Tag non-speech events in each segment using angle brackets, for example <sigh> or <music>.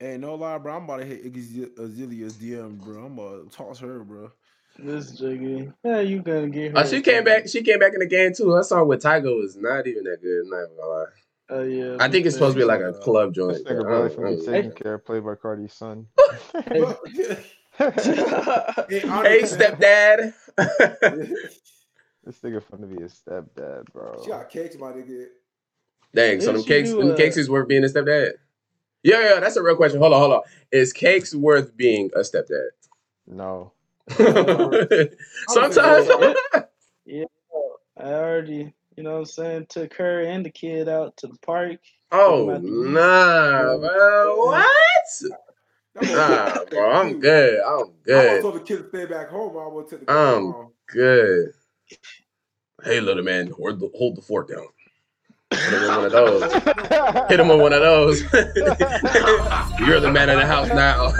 Hey, no lie, bro. I'm about to hit Iggy Azalea's DM, bro. I'm about to toss her, bro. This jiggy. Yeah, you gonna get her. Oh, she came back. She came back in the game too. Her song with Tyga was not even that good. Not even gonna lie. Oh yeah. I think it's supposed to be like a Uh, club joint. but nigga I brother don't- from I Be Care, played by Cardi's son. hey, <laughs> Hey, honestly, stepdad. <laughs> This nigga finna be a stepdad, bro. She got cakes, my nigga. Dang, so Didn't them cakes, them uh, cakes is worth being a stepdad. Yeah, yeah, that's a real question. Hold on, hold on. Is cakes worth being a stepdad? No. <laughs> Sometimes. <laughs> Yeah. I already, you know what I'm saying, took her and the kid out to the park. oh Took 'em out to eat. nah, bro. What? Nah, bro. I'm good. I'm good. I was good. told the kid to stay back home. I would take the home. Good. <laughs> Hey, little man, hold the, hold the fork down. Hit him with one of those. Hit him with one of those. <laughs> You're the man of the house now.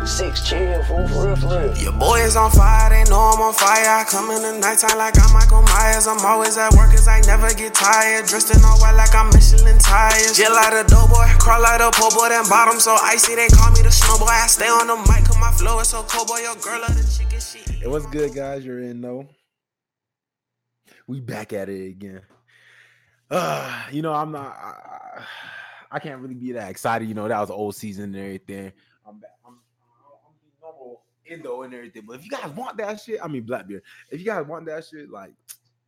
<laughs> Six chill, fool, for real, for real. Your boy is on fire, they know I'm on fire. I come in the nighttime like I'm Michael Myers. I'm always at work cause I never get tired. Dressed in all white like I'm Michelin tires. Jill out a dough boy, crawl out a po' boy, then bottom so icy. They call me the snow boy. I stay on the mic cause my flow is so cold boy. Your girl of the chicken shit. Hey, what's good, guys? You're in no. We back at it again. Uh, you know, I'm not. I, I can't really be that excited. You know, that was old season and everything. I'm back. I'm, I'm the normal Indo and everything. But if you guys want that shit, I mean Blackbeard. If you guys want that shit, like,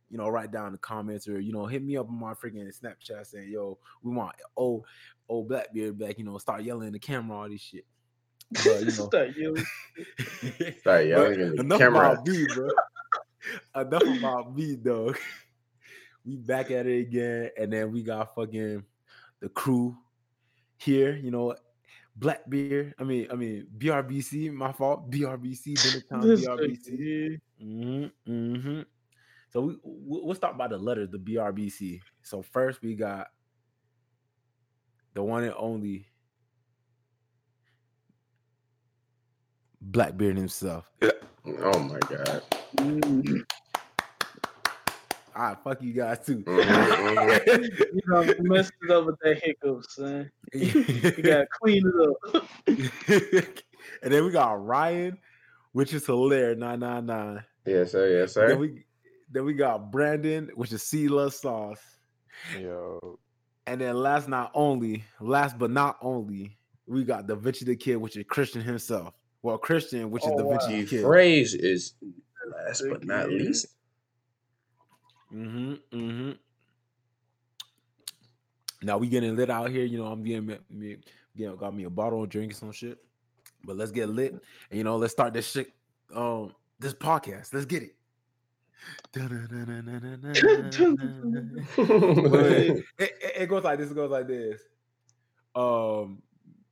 you know, write down in the comments or you know, hit me up on my freaking Snapchat saying, "Yo, we want old old Blackbeard back." You know, start yelling in the camera, all this shit. But you <laughs> know, <laughs> Start yelling. Sorry, y'all but in the enough camera. about me, bro. Enough about me, dog. <laughs> We back at it again, and then we got fucking the crew here. You know, Blackbeard. I mean, I mean BRBC. My fault. BRBC. Dinner time. BRBC. Mm-hmm, mm-hmm. So we we- we'll start by the letters, the BRBC. So first we got the one and only Blackbeard himself. Oh my god. Mm. All right, fuck you guys too. Mhm, <laughs> You know, messed it up with that hiccups, son. <laughs> You gotta clean it up. <laughs> and then we got Ryan, which is hilarious, 999. Yes, sir. Yes, Then sir. we then we got Brandon, which is C Love Sauce. Yo. And then last not only, last but not only, we got Da Vinci the Kid, which is Christian himself. Well, Christian, which is Oh, Da Vinci The the Kid. phrase is last but not Yeah. least. Mm-hmm. Mm-hmm. Now we getting lit out here. You know, I'm getting me, me getting got me a bottle of drink or some shit. But let's get lit. And you know, let's start this shit. Um, this podcast. Let's get it. <laughs> It, it, it goes like this. It goes like this. Um,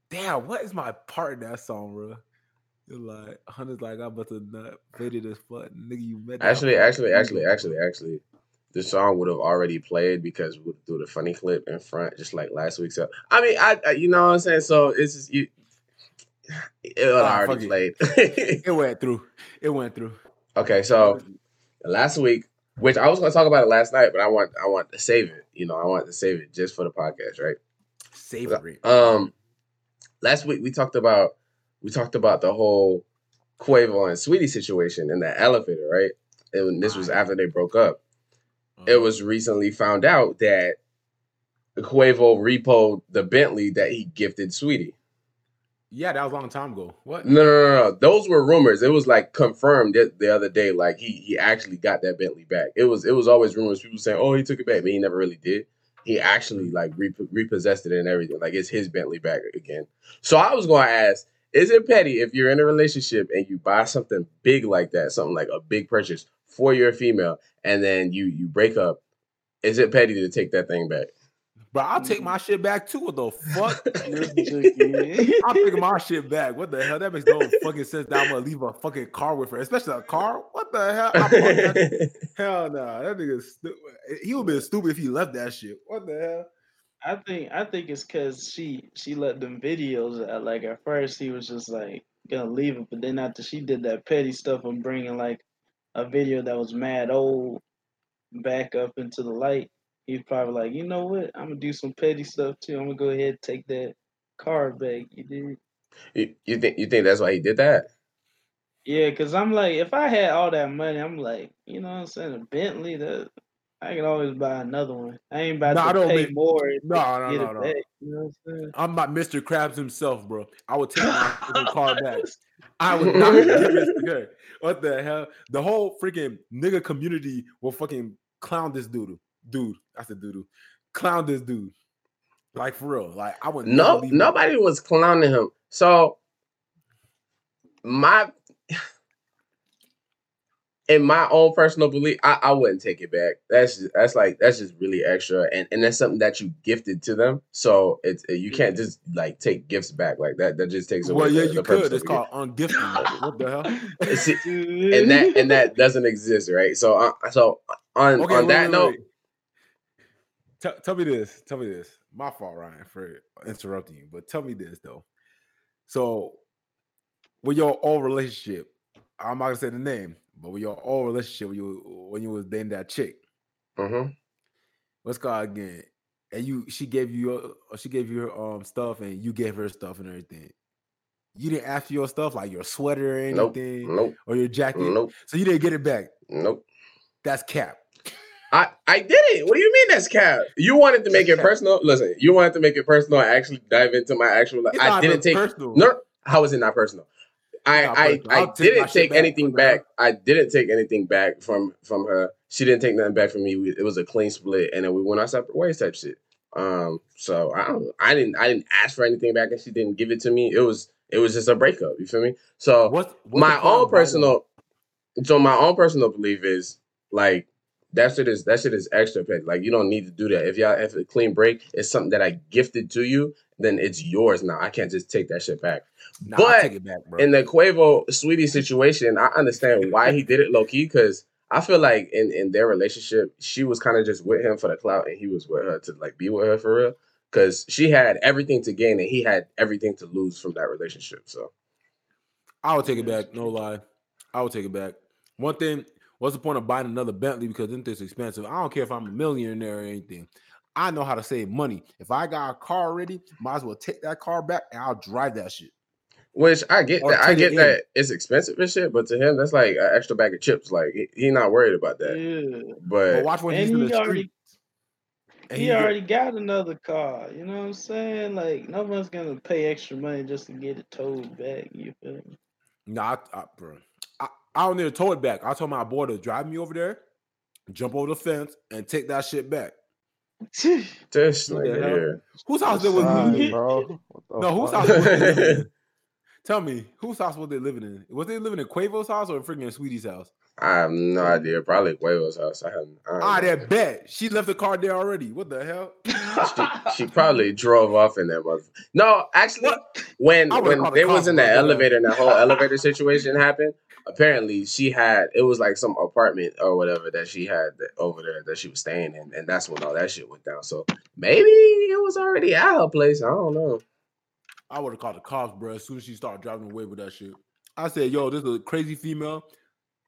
damn, what is my part in that song, bro? Like Hunter's like I'm about to nut faded as fuck, nigga. You met Actually, actually, actually, actually, actually, this song would have already played because we threw the funny clip in front, just like last week's. So, I mean, I, I you know what I'm saying. So it's just you. It would Ah, already played. It <laughs> went through. It went through. okay, so last week, which I was going to talk about it last night, but I want I want to save it. You know, I want to save it just for the podcast, right? it. Um, last week we talked about we talked about the whole Quavo and Saweetie situation in the elevator, right? And this was after they broke up. It Uh-huh. was recently found out that Quavo repoed the Bentley that he gifted Saweetie. yeah, that was a long time ago. What? No, no, no, no. Those were rumors. It was like confirmed the, the other day. Like he he actually got that Bentley back. It was it was always rumors. People saying, "Oh, he took it back," but he never really did. He actually like rep- repossessed it and everything. Like it's his Bentley back again. So I was going to ask: Is it petty if you're in a relationship and you buy something big like that, something like a big purchase for your female, and then you you break up? Is it petty to take that thing back? But I'll take my shit back too. What the fuck? <laughs> I'll take my shit back. What the hell? That makes no fucking sense. That I'm gonna leave a fucking car with her, especially a car. What the hell? I bought that- <laughs> hell no, that nigga stupid. He would be stupid if he left that shit. What the hell? I think I think it's cause she she let them videos out. Like at first he was just like gonna leave it, but then after she did that petty stuff and bringing like a video that was mad old back up into the light, he's probably like, you know what? I'm gonna do some petty stuff too. I'm gonna go ahead and take that car back. You did. You, you think you think that's why he did that? Yeah, cause I'm like, if I had all that money, I'm like, you know what I'm saying, a Bentley, that I can always buy another one. I ain't about No, I to don't pay mean- more No, no, no, no. back. You know what I'm saying? I'm not Mr. Krabs himself, bro. I would take my <laughs> car back. I would not give it good. What the hell? The whole freaking nigga community will fucking clown this dude. Dude, I said dude. Clown this dude. Like for real. Like I would No, never leave him. nobody was clowning him. So my in my own personal belief, I, I wouldn't take it back. That's just, that's like that's just really extra, and and that's something that you gifted to them. So it's you can't just like take gifts back like that. That just takes away. Well, yeah, the, you the purpose could. It's a called ungifting. what the hell? <laughs> gift. See, <laughs> and that and that doesn't exist, right? So uh, so on Okay, on wait, that wait, note, wait. Tell, tell me this. Tell me this. My fault, Ryan, for interrupting you. But tell me this though. So, with your old relationship, I'm not gonna say the name, but with your old relationship, when you when you was dating that chick, mhm. what's called again? And you, she gave you your, she gave you her um stuff, and you gave her stuff and everything. You didn't ask for your stuff, like your sweater or anything, nope, or your jacket. nope, So you didn't get it back. nope. That's cap. I, I did it. What do you mean that's cap? You wanted to make it personal. Listen, you wanted to make it personal I actually dive into my actual life. I didn't take personal. no. How is it not personal? I I. I I'll take my didn't take anything What hell? back. I didn't take anything back from from her. She didn't take nothing back from me. We- It was a clean split, and then we went our separate ways type shit. Um, so I don't. I didn't. I didn't ask for anything back, and she didn't give it to me. It was. It was just a breakup. You feel me? So the my own personal so my own personal belief is like that shit is that shit is extra petty. Like you don't need to do that. If y'all if a clean break is something that I gifted to you, then it's yours now. I can't just take that shit back. Nah, but I'll take it back, bro. In the Quavo Saweetie situation, I understand why he did it low key because I feel like in in their relationship, she was kind of just with him for the clout, and he was with her to like be with her for real. Because she had everything to gain and he had everything to lose from that relationship. So I would take it back. No lie, I would take it back. One thing, what's the point of buying another Bentley because then it's expensive? I don't care if I'm a millionaire or anything. I know how to save money. If I got a car already, might as well take that car back and I'll drive that shit. Which I get Or that I take it get that it's expensive and shit, but to him that's like an extra bag of chips. Like he, he not worried about that. Yeah. But But watch when he's And in he the already street. and he get- already got another car. You know what I'm saying? Like no one's gonna pay extra money just to get it towed back. You feel me? Nah, I, I, bro. I, I don't need to tow it back. I told my boy to drive me over there, jump over the fence, and take that shit back. <laughs> this What nigga hell? here. Whose house they was Side, living in? bro. <laughs> No, whose house was they living? <laughs> Tell me, whose house was they living in? Was they living in Quavo's house or freaking Saweetie's house? I have no idea. Probably Quavo's house. I have I Ah, that bet. She left the car there already. What the hell? she, she probably drove off in that mother. No, actually, What? when I when they was in the elevator and that whole elevator situation happened, apparently she had it was like some apartment or whatever that she had that, over there that she was staying in, and that's when all that shit went down. So maybe it was already at her place. I don't know. I would have called the cops, bro, as soon as she started driving away with that shit. I said, yo, this is a crazy female.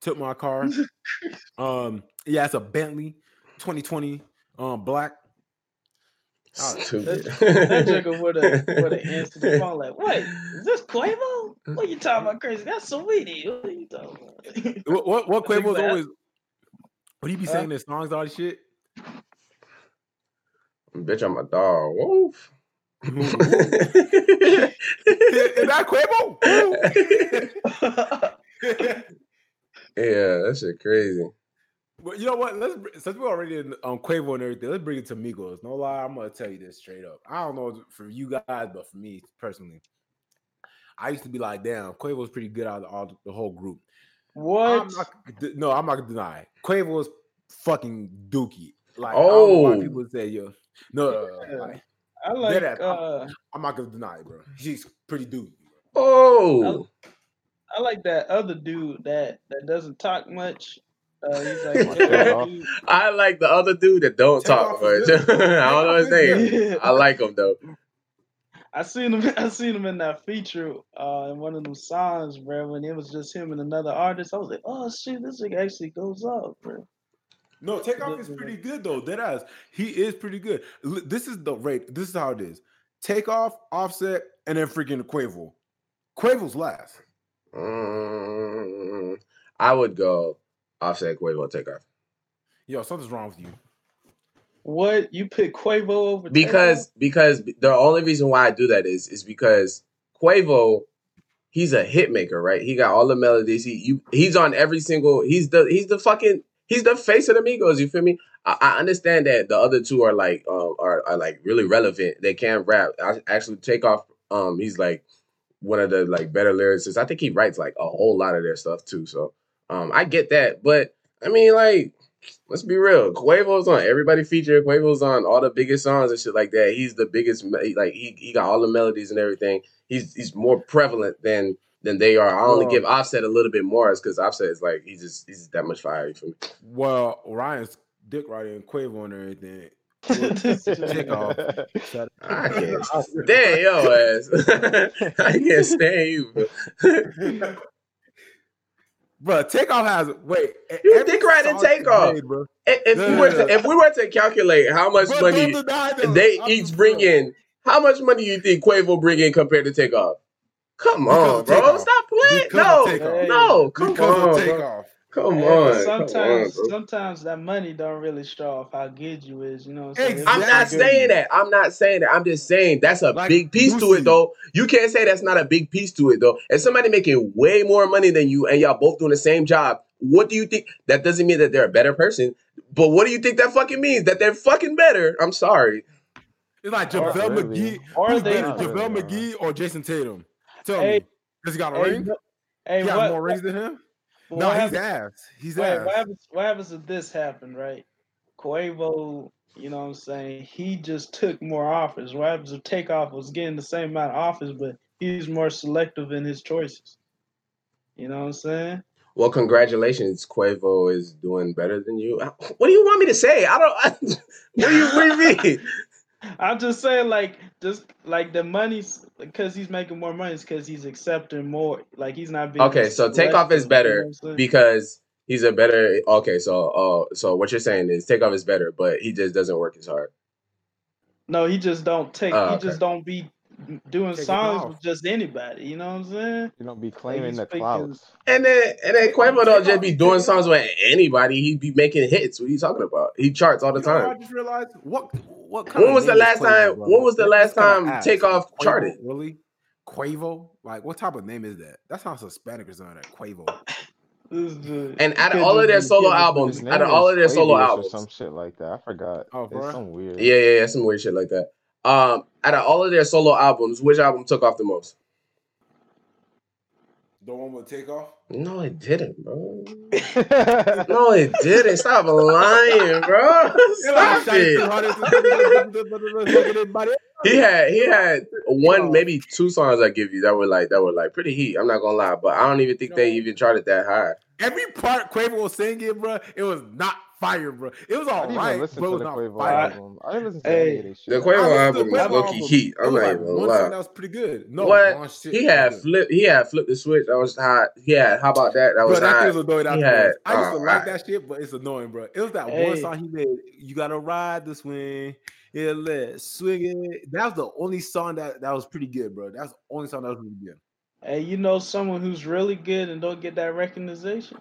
Took my car. <laughs> um, yeah, it's a Bentley 2020 um black. Oh, Stupid. That nigga would have would have answered the phone like, "Wait, is this Quavo? What you talking about? Crazy? That's Saweetie. What are you talking about?" What what, what <laughs> Quavo's always what he be Huh? saying in songs, all this shit? Bitch, I'm a dog. Woof. Is that Quavo? <laughs> yeah, that shit crazy. Well, you know what? Let's since we're already in um Quavo and everything, let's bring it to Migos. No lie, I'm gonna tell you this straight up. I don't know for you guys, but for me personally, I used to be like, damn, Quavo's pretty good out of all the whole group. what? I'm not, no, I'm not gonna deny it. Quavo's fucking dookie. Like, I don't know why Oh. people say yo, no, no, no, Yeah. like, I like. Deadass. Uh, I'm not gonna deny it, bro. He's pretty dookie. Oh, I like that other dude that that doesn't talk much. Uh, like, What yeah, the hell? dude. I like the other dude that don't Take talk much. <laughs> I don't know his Take off his name. Yeah. I like him though. I seen him. <laughs> I seen him in that feature uh, in one of them songs, bro. When it was just him and another artist, I was like, "Oh shit, this nigga actually goes up, bro." No, Takeoff is pretty good though. Dead ass. He is pretty good. L- This is the rate. This is how it is. Takeoff, Offset, and then freaking Quavo. Quavo's last. Mm, I would go offset Quavo takeoff Yo, something's wrong with you. What you pick Quavo over because because the only reason why I do that is is because Quavo he's a hit maker, right? He got all the melodies. He you he's on every single. He's the he's the fucking he's the face of the Migos. You feel me? I, I understand that the other two are like um are, are like really relevant. They can rap. I actually take off. Um, he's like one of the like better lyricists. I think he writes like a whole lot of their stuff too. So um, I get that, but I mean like. Let's be real. Quavo's on everybody feature. Quavo's on all the biggest songs and shit like that. He's the biggest. Like he, he got all the melodies and everything. He's he's more prevalent than than they are. I only Well- give Offset a little bit more because Offset is like he's just he's that much fire. Feel me? Well, Ryan's dick riding Quavo and everything. Takeoff. Shut I can't stand your ass. <laughs> I can't stand you. <laughs> bro. Takeoff has wait. You dick riding song Takeoff. made, bro. If, No, we were to if we were to calculate how much Bro, money don't deny them. they I'm each bring in, how much money you think Quavo bring in compared to Takeoff? Come Because on, bro. Stop playing. Because No, no, come because on, of. Takeoff. Come Hey, on, but come on, sometimes, sometimes that money don't really show off how good you is. You know what I'm saying? I'm not good- saying that. I'm not saying that. I'm just saying that's a Like big piece to it, though. You can't say that's not a big piece to it, though. If somebody making way more money than you and y'all both doing the same job, what do you think? That doesn't mean that they're a better person. But what do you think that fucking means? That they're fucking better. I'm sorry. It's like Or- JaVale really. McGee. Or Who's they- better, Not JaVale McGee or Jayson Tatum? Tell Hey, me. Does he got a Hey, ring? hey, he got what, more rings than him? What No, he's happens- ass. He's Wait, ass. what happens? What happens if this happened, right? Quavo, you know what I'm saying? He just took more offers. What happens if Takeoff was getting the same amount of offers, but he's more selective in his choices? You know what I'm saying? Well, congratulations. Quavo is doing better than you. What do you want me to say? I don't. <laughs> what do you What do you mean? <laughs> I'm just saying, like, just like the money's because he's making more money, because he's accepting more. Like he's not being Okay, so Takeoff is selective, you know better what I'm saying? because he's a better. Okay, so oh, so what you're saying is Takeoff is better, but he just doesn't work as hard. No, he just don't take. Oh, he just don't be doing Take songs with just anybody. You know what I'm saying? You don't be claiming the speaking- clouds. And then and then Quavo don't just be doing songs with anybody. He be making hits. What are you talking about? He charts all the You know I just realized what what kind When of was the last Quavo, time? bro? When was the last kinda time ass. Takeoff Quavo, charted? Really? Quavo? Like what type of name is that? That sounds Hispanic or something. That Quavo. The- And out of all of their solo albums, out of all of their solo albums, or some shit like that. I forgot. Oh, it's some weird. yeah, yeah, yeah, some weird shit like that. Um, out of all of their solo albums, which album took off the most? The one with takeoff? No, it didn't, bro. <laughs> No, it didn't. Stop lying, bro. <laughs> Stop it. <laughs> He had he had one, maybe two songs I give you that were like that were like pretty heat. I'm not gonna lie, but I don't even think they even charted that high. Every part Quavo was singing, bro, it was not fire, bro. It was I all didn't right, even listen but it to was the not Quavo fire. album. I didn't listen to Hey, any of this shit. The Quavo listened album the was Quavo low key heat. I'm was not like even one gonna song lie. that was pretty good. No, What? shit He had flip. He had flip the switch. That was hot. He had. How about that? That was that hot. shit was annoying. He afterwards. had. I used to oh, like I- that shit, but it's annoying, bro. It was that one song he made. You gotta ride the swing. Yeah, let's swing it. That was the only song that that was pretty good, bro. That's the only song that was really good. Hey, you know someone who's really good and don't get that recognition?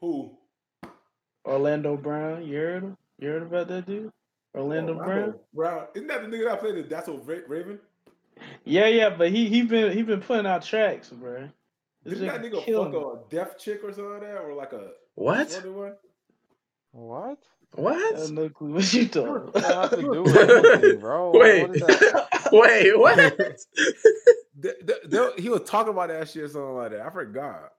Who? Orlando Brown. You heard him? You heard about that dude? Orlando oh, Brown? Brown. Isn't that the nigga that played the That's What Ra- Raven? Yeah, yeah, but he he been he been putting out tracks, bro. This Didn't that nigga nigga killing fuck it. a deaf chick or something like that? Or like a What? shorter one? What? I What? have no clue what you talking What does that have to do <laughs> anything, bro? <laughs> Wait. What is? Wait. What? Th- th- they- he was talking about that shit or something like that. I forgot.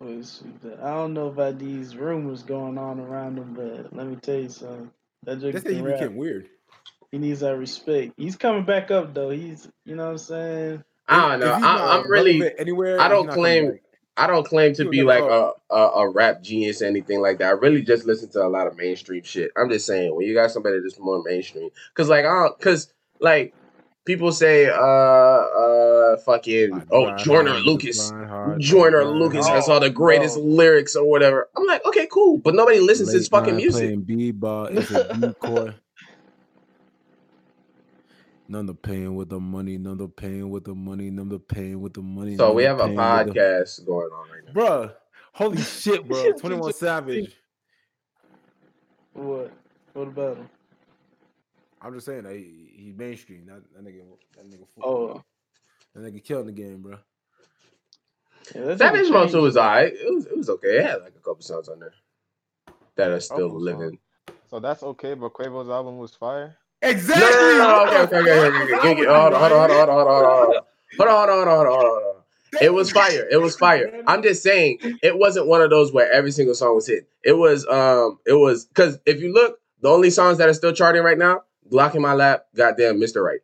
Let's see, but I don't know about these rumors going on around him, but let me tell you something. That just joke he rap. became weird. He needs that respect. He's coming back up though. He's you know what I'm saying. I don't know. I, I'm really. anywhere. I don't claim- I don't claim to be like a, a a rap genius or anything like that. I really just listen to a lot of mainstream shit. I'm just saying when you got somebody that's more mainstream, because like I don't, because like people say uh uh uh fucking I oh grind Joyner hard, Lucas. grind Joyner grind Lucas hard. has all the greatest no. lyrics or whatever. I'm like, okay, cool, but nobody listens to his fucking night music. Playing b-ball, it's a decoy. None of paying with the money, none of paying with the money, none of paying with the money. So none we of have a paying with the- podcast going on right now. Bruh, holy shit, bro. <laughs> 21 Savage. What? What about him? I'm just saying that he, he mainstream. That, that nigga, that nigga, Oh, that nigga killing the game, bro. yeah, that's Savage gonna Monster change. was alright. It was it was okay. It had like a couple songs on there that are still Couple living. So that's okay, but Quavo's album was fire. Exactly. no, no, no, What okay, okay, okay, okay, is okay. wrong Get- get- Hold on, hold on, hold on, hold on, hold on, hold on. Hold on, hold on, hold on, hold on, hold on. It was fire. It was fire. I'm just saying it wasn't one of those where every single song was hit. It was um it was because if you look, the only songs that are still charting right now, Glock in My Lap, goddamn Mr. Right.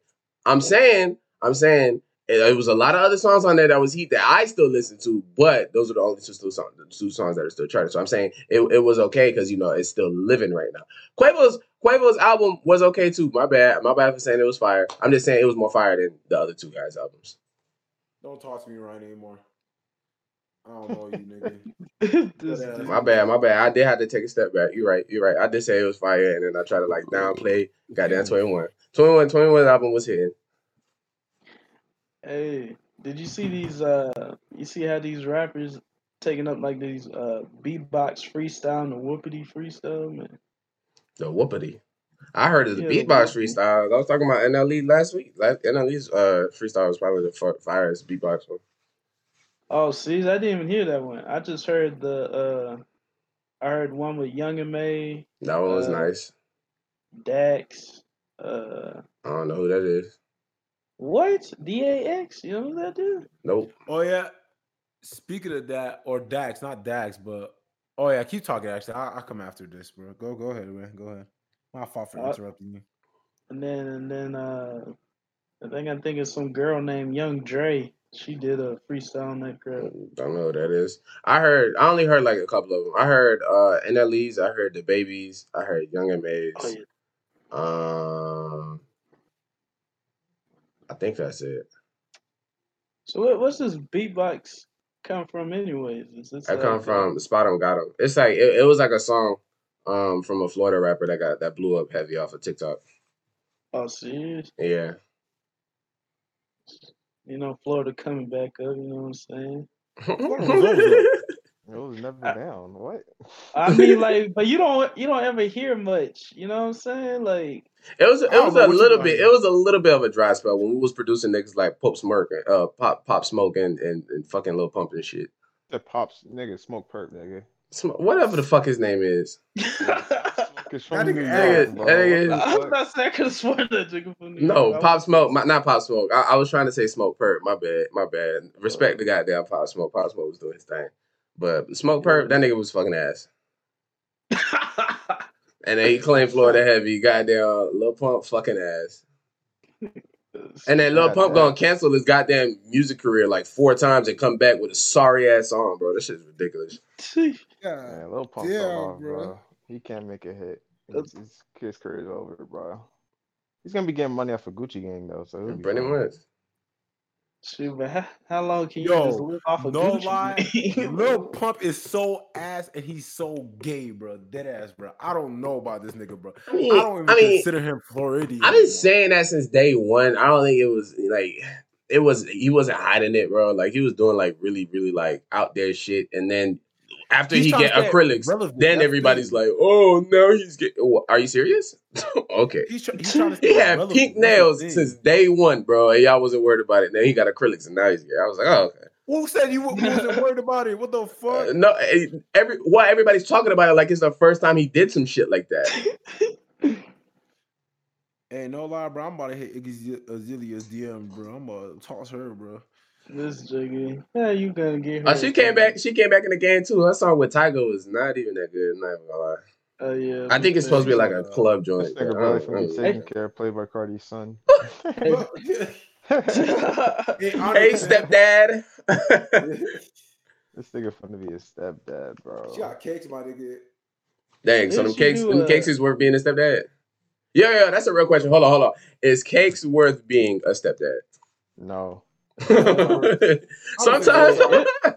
I'm saying, I'm saying it, it was a lot of other songs on there that was heat that I still listen to, but those are the only two still songs, two songs that are still charting. So I'm saying it, it was okay because you know it's still living right now. Quavo's Quavo's album was okay too. My bad. My bad for saying it was fire. I'm just saying it was more fire than the other two guys' albums. Don't talk to me, Ryan, anymore. I don't know you, nigga. <laughs> But, uh. My bad, my bad. I did have to take a step back. You're right. You're right. I did say it was fire, and then I tried to like downplay goddamn 21. 21, 21 album was hitting. Hey, did you see these? Uh, you see how these rappers taking up like these uh beatbox freestyle and the whoopity freestyle, man. The whoopity. I heard of the Yeah, beatbox freestyle. I was talking about NLE last week. Last, NLE's uh, freestyle was probably the virus beatbox one. Oh, see, I didn't even hear that one. I just heard the uh, I heard one with Young M.A, That one was Uh, nice. Dax. Uh, I don't know who that is. What? D A X? You know that dude? Nope. Oh yeah. Speaking of that, or Dax, not Dax, but oh yeah, keep talking. Actually, I, I'll come after this, bro. Go, go ahead, man. Go ahead. My fault for Uh, interrupting you. And then and then uh, I think I think it's some girl named Young Dre. She did a freestyle on that girl. Don't know who that is. I heard. I only heard like a couple of them. I heard uh NLE's. I heard the babies. I heard Young M.A's. Oh, yeah. Um, I think that's it. So what, what's this beatbox come from, anyways? Is this I come like, uh, from SpotemGottem. It's like it, it was like a song um from a Florida rapper that got that blew up heavy off of TikTok. Oh, serious? Yeah. You know, Florida coming back up. You know what I'm saying? <laughs> It was never I- down. What? I mean, <laughs> like, but you don't you don't ever hear much. You know what I'm saying? Like, It was it was a little bit it was a little bit of a dry spell when we was producing niggas like Pop Smoke and uh Pop Pop Smoke and, and, and fucking Lil Pump and shit. The pops nigga smoke perp nigga. Sm- Whatever the fuck his name is. Cause <laughs> from That nigga- York, nigga- I was fuck? not saying I could have sworn that nigga from New No, York. Pop Smoke, my, not Pop Smoke. I, I was trying to say Smokepurpp. My bad, my bad. Respect the goddamn Pop Smoke. Pop Smoke was doing his thing, but Smokepurpp, that nigga was fucking ass. <laughs> And then he claimed Florida heavy. Goddamn Lil Pump fucking ass. And then Lil God Pump damn. gonna cancel his goddamn music career like four times and come back with a sorry ass song, bro. This shit's ridiculous. Yeah. Man, Lil Pump Yeah, fell off, bro. bro. He can't make a hit. That's- His, his, his career's over, bro. He's gonna be getting money off of Gucci Gang though, so he'll be Pretty fine. much. Shoot, but how, how long can you Yo, just live off of no Gucci? lie, <laughs> Lil Pump is so ass and he's so gay, bro. Dead ass, bro. I don't know about this nigga, bro. I I mean, don't even I mean, consider him Floridian. I've been anymore. saying that since day one. I don't think it was like it was he wasn't hiding it, bro. Like he was doing like really, really like out there shit. And then after He's he get acrylics, relevant, then that's everybody's like, "Oh, no, he's getting." Are you serious? <laughs> okay. He's, try- he's trying to <laughs> He had relevant. pink nails since day one, bro, and y'all wasn't worried about it. Then he got acrylics, and now he's gay. I was like, "Oh, okay." Who said you wa- wasn't worried about it? What the <laughs> fuck? Uh, no, eh, every why everybody's talking about it like it's the first time he did some shit like that. Hey, no lie, bro. I'm about to hit Iggy Azalea's DM, bro. I'm about to toss her, bro. This jiggy. Yeah, you gonna get her. Oh, she came back. She came back in the game too. Her song with Tyga was not even that good. Not even gonna lie. Oh yeah. I think it's supposed to be like a Uh, club joint. but nigga I really don't- from I be don't- taking care of by Cardi's son. Bro, <laughs> hey, <laughs> Hey, honestly, stepdad. This nigga fun to be a stepdad, bro. She got cakes, my nigga. Dang, so Didn't them cakes, them a- cakes is worth being a stepdad. Yeah, yeah, that's a real question. Hold on, hold on. Is cakes worth being a stepdad? No. <laughs> Sometimes. <laughs>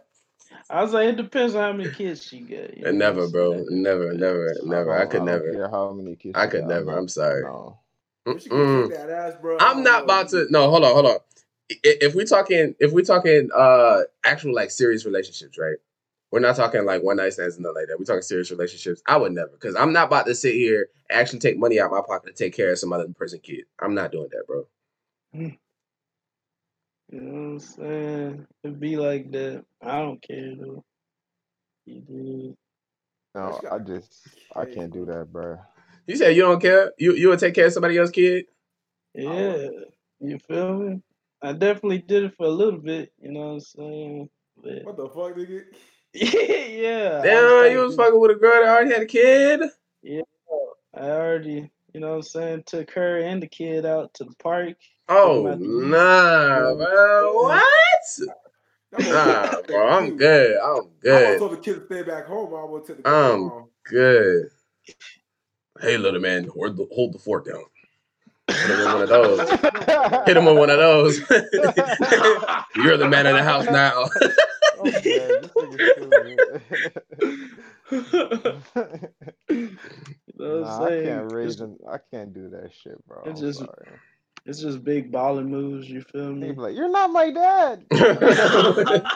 I was like, it depends on how many kids she got. you know never, bro. saying? Never, never, never. I don't- could don't never. care how many kids. I she could got, never. I'm sorry. No. If she can Mm-mm. kick that ass, bro. I I'm don't know. about to. No, hold on, hold on. I- If we talking, if we talking, uh, actual like serious relationships, right? We're not talking like one night stands and nothing like that. We're talking serious relationships. I would never, because I'm not about to sit here and actually take money out of my pocket to take care of some other person kid. I'm not doing that, bro. You know what I'm saying? It'd be like that. I don't care though. You do. No, I just I can't do that, bro. You said you don't care. You you would take care of somebody else's kid. Yeah. You feel me? I definitely did it for a little bit, you know what I'm saying? But What the fuck, nigga? <laughs> yeah. Damn, trying you was do- fucking with a girl that already had a kid. Yeah, I already, you know what I'm saying, took her and the kid out to the park. Oh out to nah, bro. What? Nah, bro. I'm good. I'm good. I would good. told the kid to stay back home. I would take the kid Um, home. Good. Hey, little man, hold the, hold the fork down. Hit him with one of those. <laughs> Hit him with one of those. <laughs> You're the man of the house now. Oh, man, this nigga's stupid. You know what nah, I'm I saying? can't raise It's, them. I can't do that shit, bro. It's I'm just- sorry. It's just big balling moves, you feel me? like, "You're not my dad." <laughs>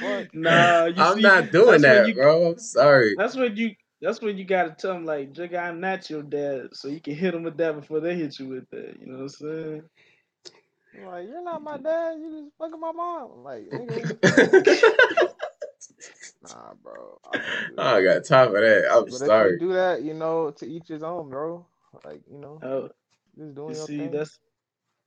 Oh. Nah, you I'm see, not doing that, you- bro. I'm sorry. That's when you. That's when you gotta tell them like, "Jigga, I'm not your dad," so you can hit them with that before they hit you with that. You know what I'm saying? I'm like, "You're not my dad. You just fucking my mom." I'm like, nigga, <laughs> nah, bro. I can't do that. I got time for that. I'm But if sorry. you do that, you know, to each his own, bro. Like, you know, Oh, just doing you your see, thing. that's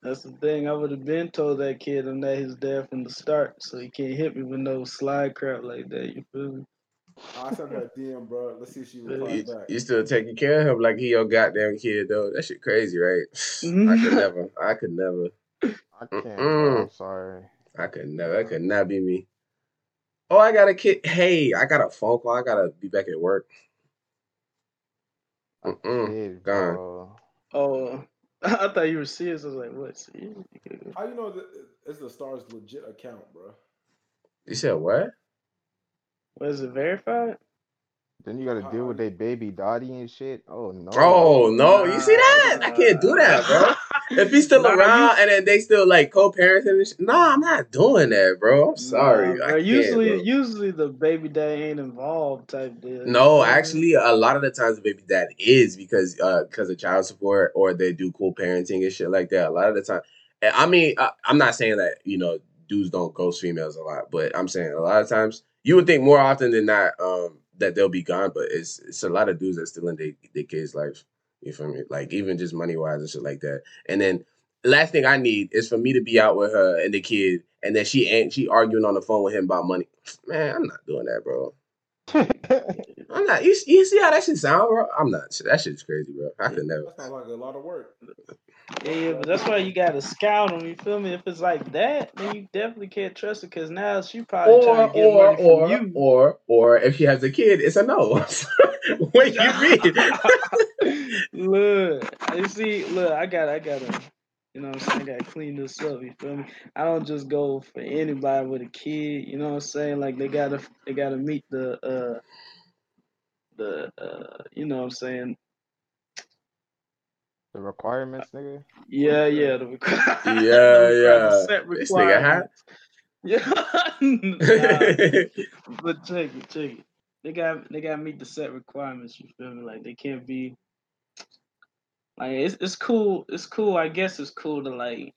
that's the thing. I would have been told that kid I'm not his dad from the start, so he can't hit me with no slide crap like that. You feel me? Oh, I sent her a DM, bro. Let's see if she You, replies back. you still taking care of him like he your goddamn kid though. That shit crazy, right? I could <laughs> never. I could never. I can't. Bro, I'm sorry. I could never. That could not be me. Oh, I got a kid. Hey, I got a phone call. I gotta be back at work. Mm-mm. Kid, gone. bro. Oh, <laughs> I thought you were serious. I was like, what? Serious? How you know that it's the Stars legit account, bro? You said what? Was it verified? Then you got to deal with their baby daddy and shit. Oh no. Oh no, you see that? I can't do that, bro. If he's still Nah, you- around and then they still like co-parenting and shit, nah, I'm not doing that, bro. I'm sorry. Nah, I bro, usually, bro. usually the baby dad ain't involved type deal. No, actually, a lot of the times the baby dad is because uh because of child support or they do cool parenting and shit like that. A lot of the time, and I mean, I, I'm not saying that you know dudes don't ghost females a lot, but I'm saying a lot of times you would think more often than not um that they'll be gone, but it's it's a lot of dudes that still in their kids' life. You feel me? Like even just money wise and shit like that. And then last thing I need is for me to be out with her and the kid, and then she ain't she arguing on the phone with him about money. Man, I'm not doing that, bro. <laughs> I'm not. You, you see how that shit sound, bro? I'm not. That shit's crazy, bro. I could never. That sounds like a lot of work. Yeah, yeah, but that's why you gotta scout them. You feel me? If it's like that, then you definitely can't trust it because now she probably Or trying to get or money or from you. or or if she has a kid, it's a no. <laughs> what you mean? <laughs> look, you see, look, I got, I gotta, you know what I'm saying? I gotta clean this up. You feel me? I don't just go for anybody with a kid. You know what I'm saying? Like they gotta, they gotta meet the, uh, the, uh, you know what I'm saying? the requirements, nigga. Yeah, yeah, the requ- <laughs> Yeah, the yeah. set This nigga hot. requirements. Yeah, <laughs> nah, but check it, check it. They got they got to meet the set requirements. You feel me? Like they can't be like it's it's cool. It's cool. I guess it's cool to like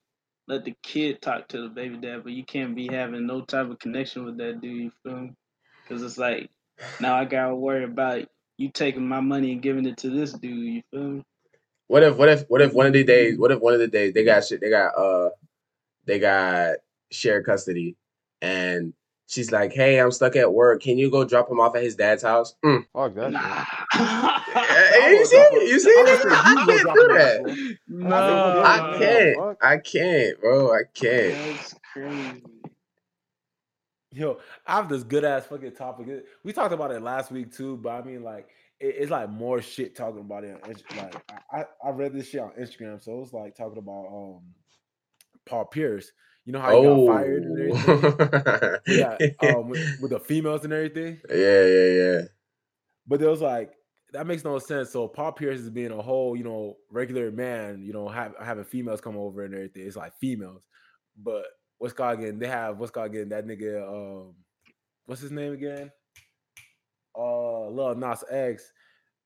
let the kid talk to the baby dad, but you can't be having no type of connection with that dude. You feel me? Because it's like now I gotta worry about you taking my money and giving it to this dude. You feel me? What if what if what if one of the days what if one of the days they got shit they got uh they got shared custody and she's like, Hey, I'm stuck at work. Can you go drop him off at his dad's house? Mm. Fuck that shit. <laughs> Hey, you see you see I nigga? said I you go can't do him off, that. bro. no, I can't. fuck? I can't, bro. I can't. That's crazy. Yo, I have this good ass fucking topic. We talked about it last week too, but I mean, like, it, it's like more shit talking about it. Like, I, I read this shit on Instagram, so it was like talking about um Paul Pierce. You know how he got fired and everything. Oh. <laughs> yeah, um, with, with the females and everything. <laughs> yeah, yeah, yeah. But there was like that makes no sense. So Paul Pierce is being a whole, you know, regular man, you know, have, having females come over and everything. It's like females. But what's called again? They have what's called again? That nigga, um, what's his name again? Uh, Lil Nas X,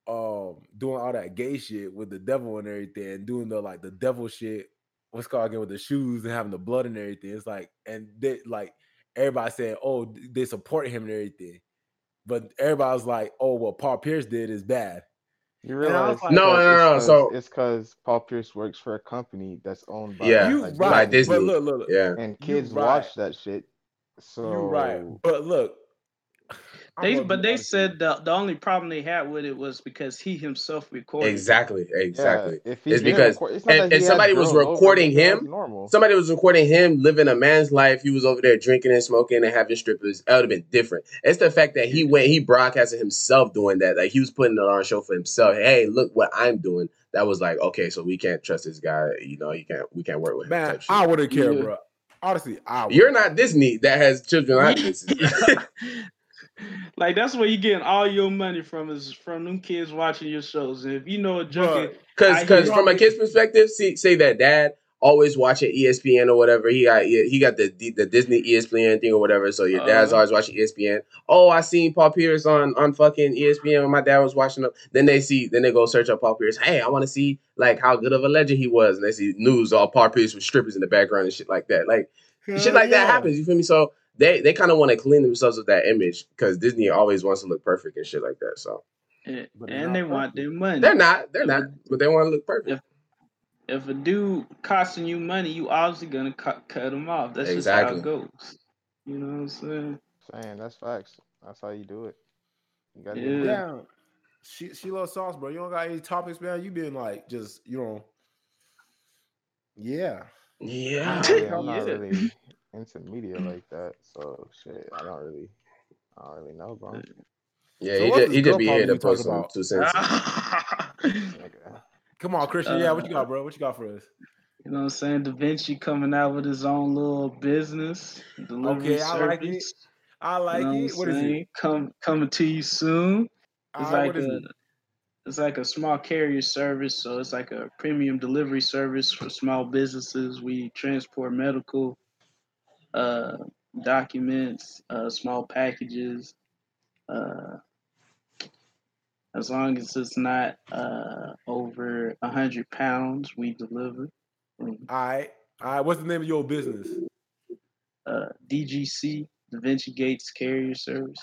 um, doing all that gay shit with the devil and everything, and doing the like the devil shit. What's called again with the shoes and having the blood and everything. It's like, and they like everybody saying, oh, they support him and everything. But everybody's like, oh, what Paul Pierce did is bad. You realize was like- No, because no, it's no, 'cause- so- it's because Paul Pierce works for a company that's owned by Yeah, you like, by right, Disney. but look, look, look, Yeah. and kids right. watch that shit. So you're right. But look, I'm They, but they said the, the only problem they had with it was because he himself recorded. it. Exactly. Exactly. Yeah, if It's because- record- it's not and- that and somebody was girls over, recording him. Normal. Somebody was recording him living a man's life. He was over there drinking and smoking and having strippers. That would have been different. It's the fact that he went, he broadcasted himself doing that. Like he was putting it on a show for himself. Hey, look what I'm doing. That was like, okay, so we can't trust this guy. You know, you can't, we can't work with him. Man, type. I wouldn't care, Yeah. bro. Honestly, I would. You're not Disney that has children like <laughs> this. <laughs> <laughs> like that's where you getting all your money from is from them kids watching your shows. And if you know a junkie, Because because from a kid's perspective, see say that dad always watching ESPN or whatever. He got he got the the Disney ESPN thing or whatever. So your dad's Uh-huh. always watching ESPN. Oh, I seen Paul Pierce on on fucking ESPN when my dad was watching them. Then they see then they go search up Paul Pierce. Hey, I want to see like how good of a legend he was. And they see news all Paul Pierce with strippers in the background and shit like that. Like shit hell like that happens. You feel me? So they they kind of want to clean themselves of that image because Disney always wants to look perfect and shit like that. So and, But they're and not they want perfect. their money. they're not they're not, but they want to look perfect. if a dude costing you money, you obviously gonna cut cut him off. That's just how it goes. You know what I'm saying? saying that's facts. That's how you do it. You gotta Yeah. get money. Yeah. She she loves sauce, bro. You don't got any topics, man. You been like just you know. Yeah. Yeah. Honestly, <laughs> I'm not Yeah. really into media mm. like that. So shit, I don't really, I don't really know, bro. Yeah, So he what's just, he girl just be here to post some two cents. <laughs> Come on, Christian. yeah, what you got, bro? What you got for us? You know what I'm saying? Da Vinci coming out with his own little business delivery Okay, I like it. service. I like you know it. What is it? saying? Come coming to you soon. It's All right, like a it? it's like a small carrier service, so it's like a premium delivery service for small businesses. We transport medical uh, documents, uh, small packages. Uh, as long as it's not uh, over a hundred pounds, we deliver. All right. All right. What's the name of your business? Uh, DGC, Da Vinci Gates Carrier Service.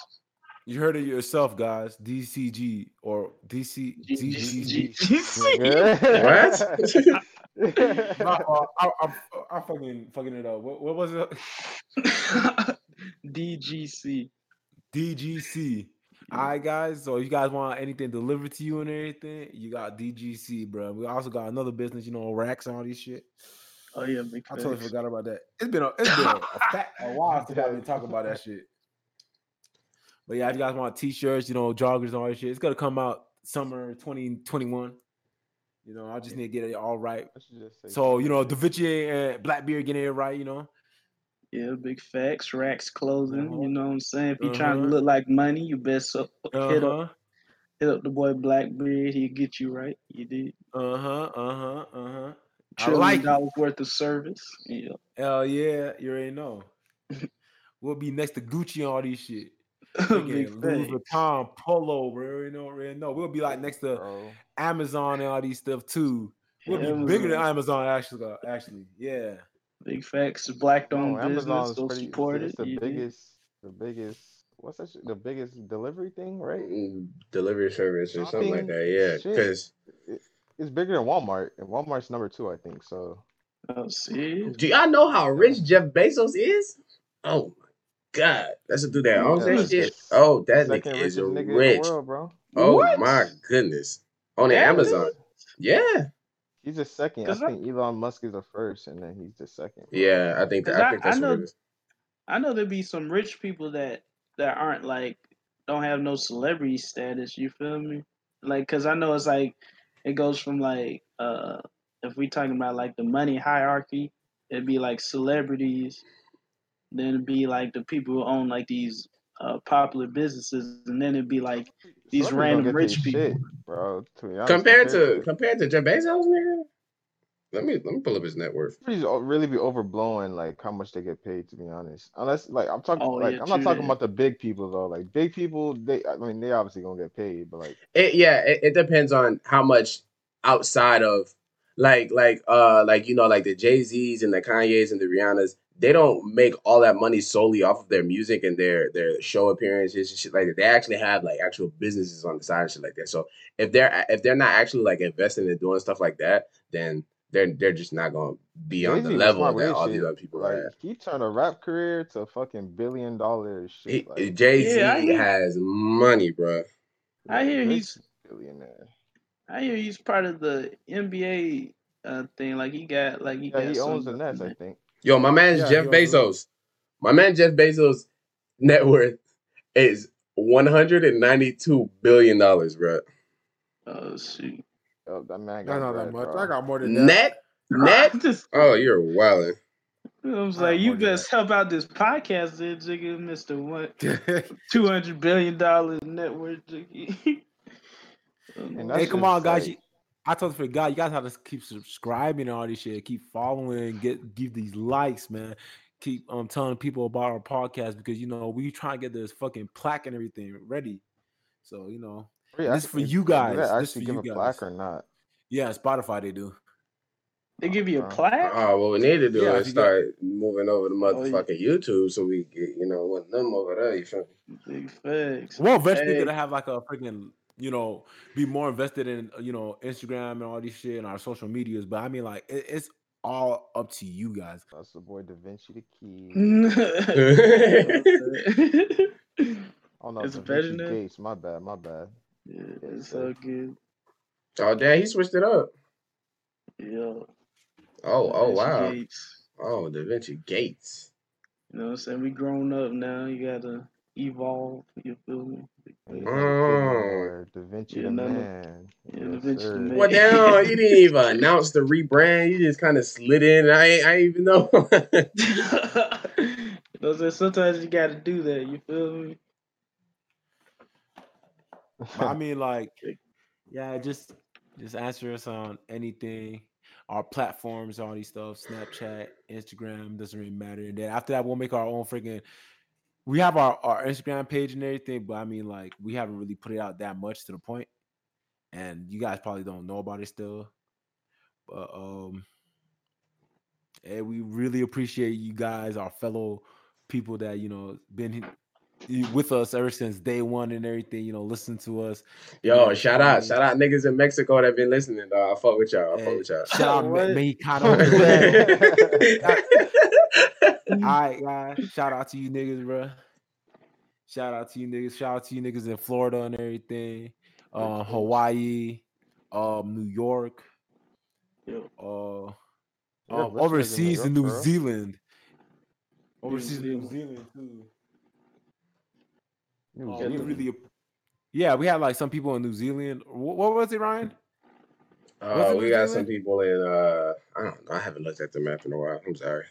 You heard it yourself, guys. DCG or DC DGG. DGC. What? <laughs> <laughs> My fault. <laughs> I, I'm, I'm fucking fucking it up. What, what was it? DGC. DGC. All right, guys. So if you guys want anything delivered to you and everything? You got DGC, bro. We also got another business, you know, racks and all this shit. Oh yeah, big I totally forgot about that. It's been a it's been a, a, fact, a while since I've been talking about that <laughs> shit. But yeah, if you guys want t-shirts, you know, joggers and all that shit, it's gonna come out summer 2021. You know, I just need to get it all right. Just So, you know, something. Da Vinci and Blackbeard getting it right, you know. Yeah, big facts. Racks clothing. Uh-huh. You know what I'm saying? If you're trying to Uh-huh. look like money, you best up, hit up Uh-huh. hit up the boy Blackbeard. He'll get you right. You did. Uh-huh. Uh-huh. Uh-huh. I Trillion like it. dollars worth of service. Yeah. Hell yeah, you already know. <laughs> we'll be next to Gucci and all these shit. <laughs> big Freaking Louis. Vuitton, Polo, bro. You already know, already know. We'll be like next to bro. Amazon and all these stuff too. We'll be bigger than Amazon actually. Actually, yeah. Big facts. Black owned No, business. Amazon is So pretty. support It's the You did. biggest, the biggest. What's that? Shit? The biggest delivery thing, right? Mm, Delivery service or something like that. Yeah, shit. because It's bigger than Walmart, and Walmart's number two, I think. So Oh, see? do y'all know how rich Jeff Bezos is? Oh my god, that's a dude that owns that that's shit. Oh, that second nigga richest is nigga rich. world, bro. Oh What? my goodness, on the Damn, Amazon. Yeah, He's the second. I 'Cause I- think Elon Musk is the first, and then he's the second. bro. yeah. I think that, 'Cause I I- think that's what know- I know there be some rich people that that aren't like don't have no celebrity status. You feel me? Like, cause I know it's like it goes from like uh if we talking about like the money hierarchy, it'd be like celebrities, then it'd be like the people who own like these uh, popular businesses, and then it'd be like these Celebrities don't random rich people. shit, bro. To be honest, Compared to compared to Jeff Bezos, nigga. Let me let me pull up his net worth. Celebrities o- really be overblowing like how much they get paid. To be honest, unless like I'm talking Oh, like yeah, I'm not talking that. about the big people though. Like big people, they I mean they obviously gonna get paid, but like It, yeah, it, it depends on how much outside of like like uh like you know like the Jay Z's and the Kanyes and the Rihannas. They don't make all that money solely off of their music and their their show appearances and shit like that. They actually have like actual businesses on the side and shit like that. So if they're if they're not actually like investing and doing stuff like that, then they're they're just not gonna be on Jay-Z the level smart that with all his these other people like are. at. he turned a rap career to fucking billion dollar shit. Like Jay Z Yeah, has money, bro. I hear he's a billionaire. I hear he's part of the NBA uh, thing. Like he got like he Yeah, got he owns the some- Nets, I think. Yo, my man's Yeah, Jeff Bezos. My man Jeff Bezos' net worth is one hundred and ninety-two billion dollars, bro. Oh shoot! Oh, that man That's got not that much. bro. I got more than that. Net, <laughs> net. Just, Oh, you're wilding. I was like, got you more best help out this podcast, then, Jigga, Mister One <laughs> two hundred billion dollars net worth, Jigga. <laughs> And hey, come just on, guys. like- I told for God, you guys have to keep subscribing and all this shit. Keep following, get give these likes, man. Keep um telling people about our podcast because you know we try to get this fucking plaque and everything ready. So you know, Wait, this actually, for you they guys. This actually for give you a guys. plaque or not? yeah, Spotify they do. they give you a Uh, plaque. Oh, what we need to do Yeah, is if you get- start moving over to Oh, yeah. motherfucking YouTube so we get, you know, with them over there. You feel me? Big facts. Well, eventually Hey. gonna have like a freaking, you know, be more invested in, uh, you know, Instagram and all this shit and our social medias. But I mean, like, it, it's all up to you guys. That's the boy Da Vinci the Kid. <laughs> Oh no, It's Da better Vinci now? Gates. My bad, my bad. yeah, it's so good. oh, damn, he switched it up. Yeah. Oh, oh, Da Vinci wow. Gates. Oh, Da Vinci Gates. You know what I'm saying? We grown up now. You gotta evolve. You feel me? Hey, Oh. oh. Da Vinci Yeah, the no, no. man. Yeah, Da Yes, Vinci the man. Well, damn, you uh, didn't even announce the rebrand. You just kind of slid in. I I even know. <laughs> you know what I'm saying? Sometimes you gotta do that. You feel me? I mean, like, yeah, just just answer us on anything. Our platforms, all these stuff, Snapchat, Instagram, doesn't really matter. And then after that, we'll make our own freaking. We have our, our Instagram page and everything, but I mean, like, we haven't really put it out that much to the point, and you guys probably don't know about it still. But um, and we really appreciate you guys, our fellow people that you know been with us ever since day one and everything. You know, listen to us. Yo, Yeah, shout out, mean- shout out niggas in Mexico that been listening, dog. I fuck with y'all. I fuck with y'all. shout out What? Me- Mexicano. <laughs> <laughs> All right, guys. Shout out to you niggas, bro. Shout out to you niggas. Shout out to you niggas in Florida and everything. Uh, Hawaii, um, New York, Yo, uh, um, listeners overseas in New New York, bro. Zealand. Overseas in New Zealand. Zealand too. New we really, yeah, we had like some people in New Zealand. What, what was it, Ryan? Was Uh, it we New got Zealand? some people in. uh I don't know. I haven't looked at the map in a while. I'm sorry.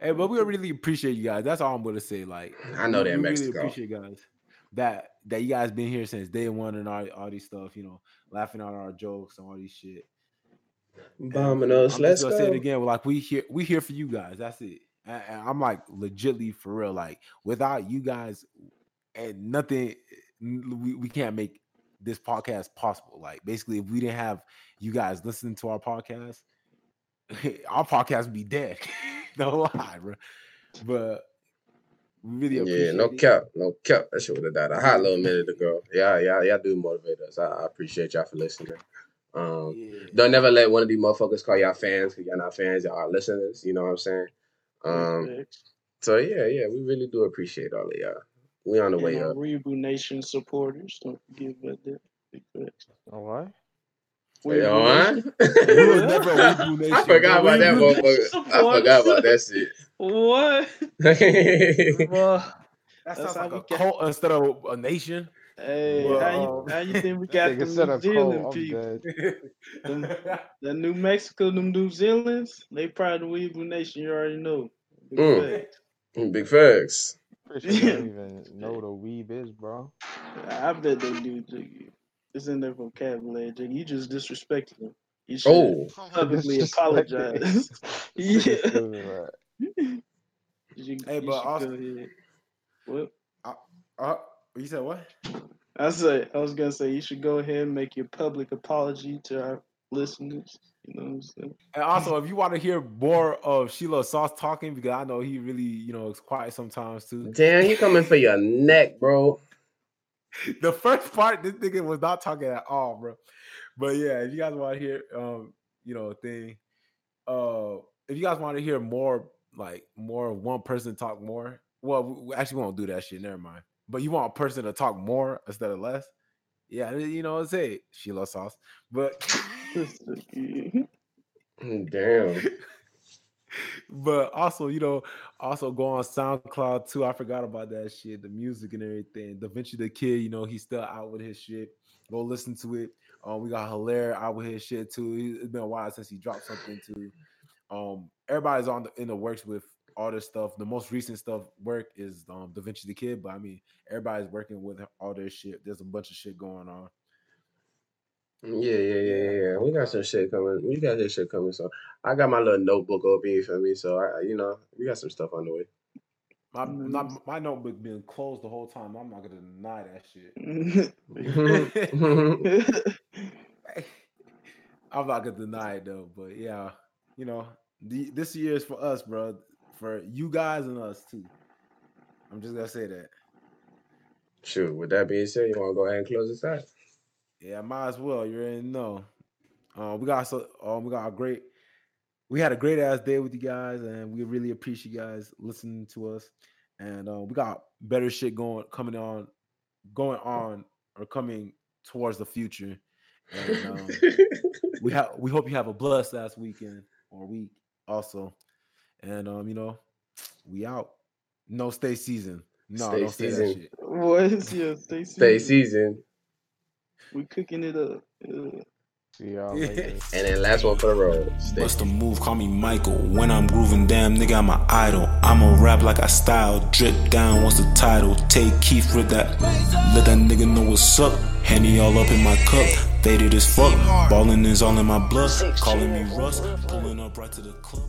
Hey, but we really appreciate you guys. That's all I'm gonna say. Like, I know we- they're we Mexico. Really appreciate you guys that that you guys been here since day one and all, all these stuff. You know, laughing at our jokes and all these shit. And Bombing I'm us. Let's gonna say it go. again. Like we here, we here for you guys. That's it. And, and I'm like legitly for real. Like without you guys, and nothing, we, we can't make this podcast possible. Like basically, if we didn't have you guys listening to our podcast, <laughs> our podcast would be dead. <laughs> no lie, bro. But we really Yeah, no it. cap, no cap. That shit would have died a hot little minute ago. Yeah, yeah, y'all do motivate us. I, I appreciate y'all for listening. Um, Yeah. don't never let one of these motherfuckers call y'all fans because y'all not fans. Y'all are listeners. You know what I'm saying? Um, so yeah, yeah, we really do appreciate all of y'all. We on the And way our up. Reboot Nation supporters. Don't forget about that. Big facts. Oh, what? Hey, Weeaboo oh, huh? Nation. <laughs> We was never a Nation, I forgot about that Weeaboo motherfucker. I forgot about that What? <laughs> shit. Well, That That's sounds how like we a get- cult instead of a nation. Hey, Well, how, you, how you think we got Nigga the New I'm Zealand cold. I'm people? dead. Them, the New Mexico, them New Zealands, they probably the Weeble Nation. You already know. Big Mm. facts. Big facts. Pretty sure don't <laughs> even know what a weeb is, bro. I bet they do, Jiggy. It's in their vocabulary, Jiggy. You just disrespected them. You should Oh, publicly <laughs> apologize. <laughs> Yeah. You, Hey, you but should also- go ahead. What? Uh, you said what? I said I was gonna say you should go ahead and make your public apology to our listeners. You know what I'm saying? And also, if you want to hear more of Sheila Sauce talking, because I know he really, you know, is quiet sometimes too. damn, you coming for your neck, bro. <laughs> The first part, this nigga was not talking at all, bro. But yeah, if you guys want to hear, um, you know, thing, uh, if you guys want to hear more, like more of one person talk more, well, we- we actually won't do that shit. Never mind. But you want a person to talk more instead of less? Yeah, you know, say Sheila Sauce, but. <laughs> Damn. <laughs> but also, you know, also go on SoundCloud too. I forgot about that shit, the music and everything. Da Vinci the Kid, you know, he's still out with his shit. Go listen to it. Um, we got Hilaire out with his shit too. It's been a while since he dropped something too. Um, everybody's on the in the works with all this stuff. The most recent stuff work is um Da Vinci the Kid, but I mean everybody's working with all their shit. There's a bunch of shit going on. Yeah, yeah, yeah, yeah, yeah. We got some shit coming. We got this shit coming. So I got my little notebook open. You feel me? So I, you know, we got some stuff on the way. My not, my notebook been closed the whole time. I'm not gonna deny that shit. I'm not gonna deny it though, but yeah, you know, the, this year is for us, bro. For you guys and us too. I'm just gonna say that. Shoot. With that being said, you want to go ahead and close this out? Yeah, might as well. You already know. Uh, we got so um, we got a great. We had a great ass day with you guys, and we really appreciate you guys listening to us. And uh, we got better shit going coming on, going on or coming towards the future. And um, <laughs> we have we hope you have a blessed ass weekend or week also. And um, you know, we out. No stay season. No, Stay don't say that shit. What? Yeah, stay season? Stay seasoned. seasoned. We cooking it up. Yeah. See y'all later. And then last one for the road. Stay Bust a move, call me Michael. When I'm grooving, damn nigga, I'm a idol. I'ma rap like I style. Drip down, what's the title? Take Keith with that. Let that nigga know what's up. Henny all up in my cup. Faded as fuck. Ballin' is all in my blood. Calling me Russ. Pulling up right to the club.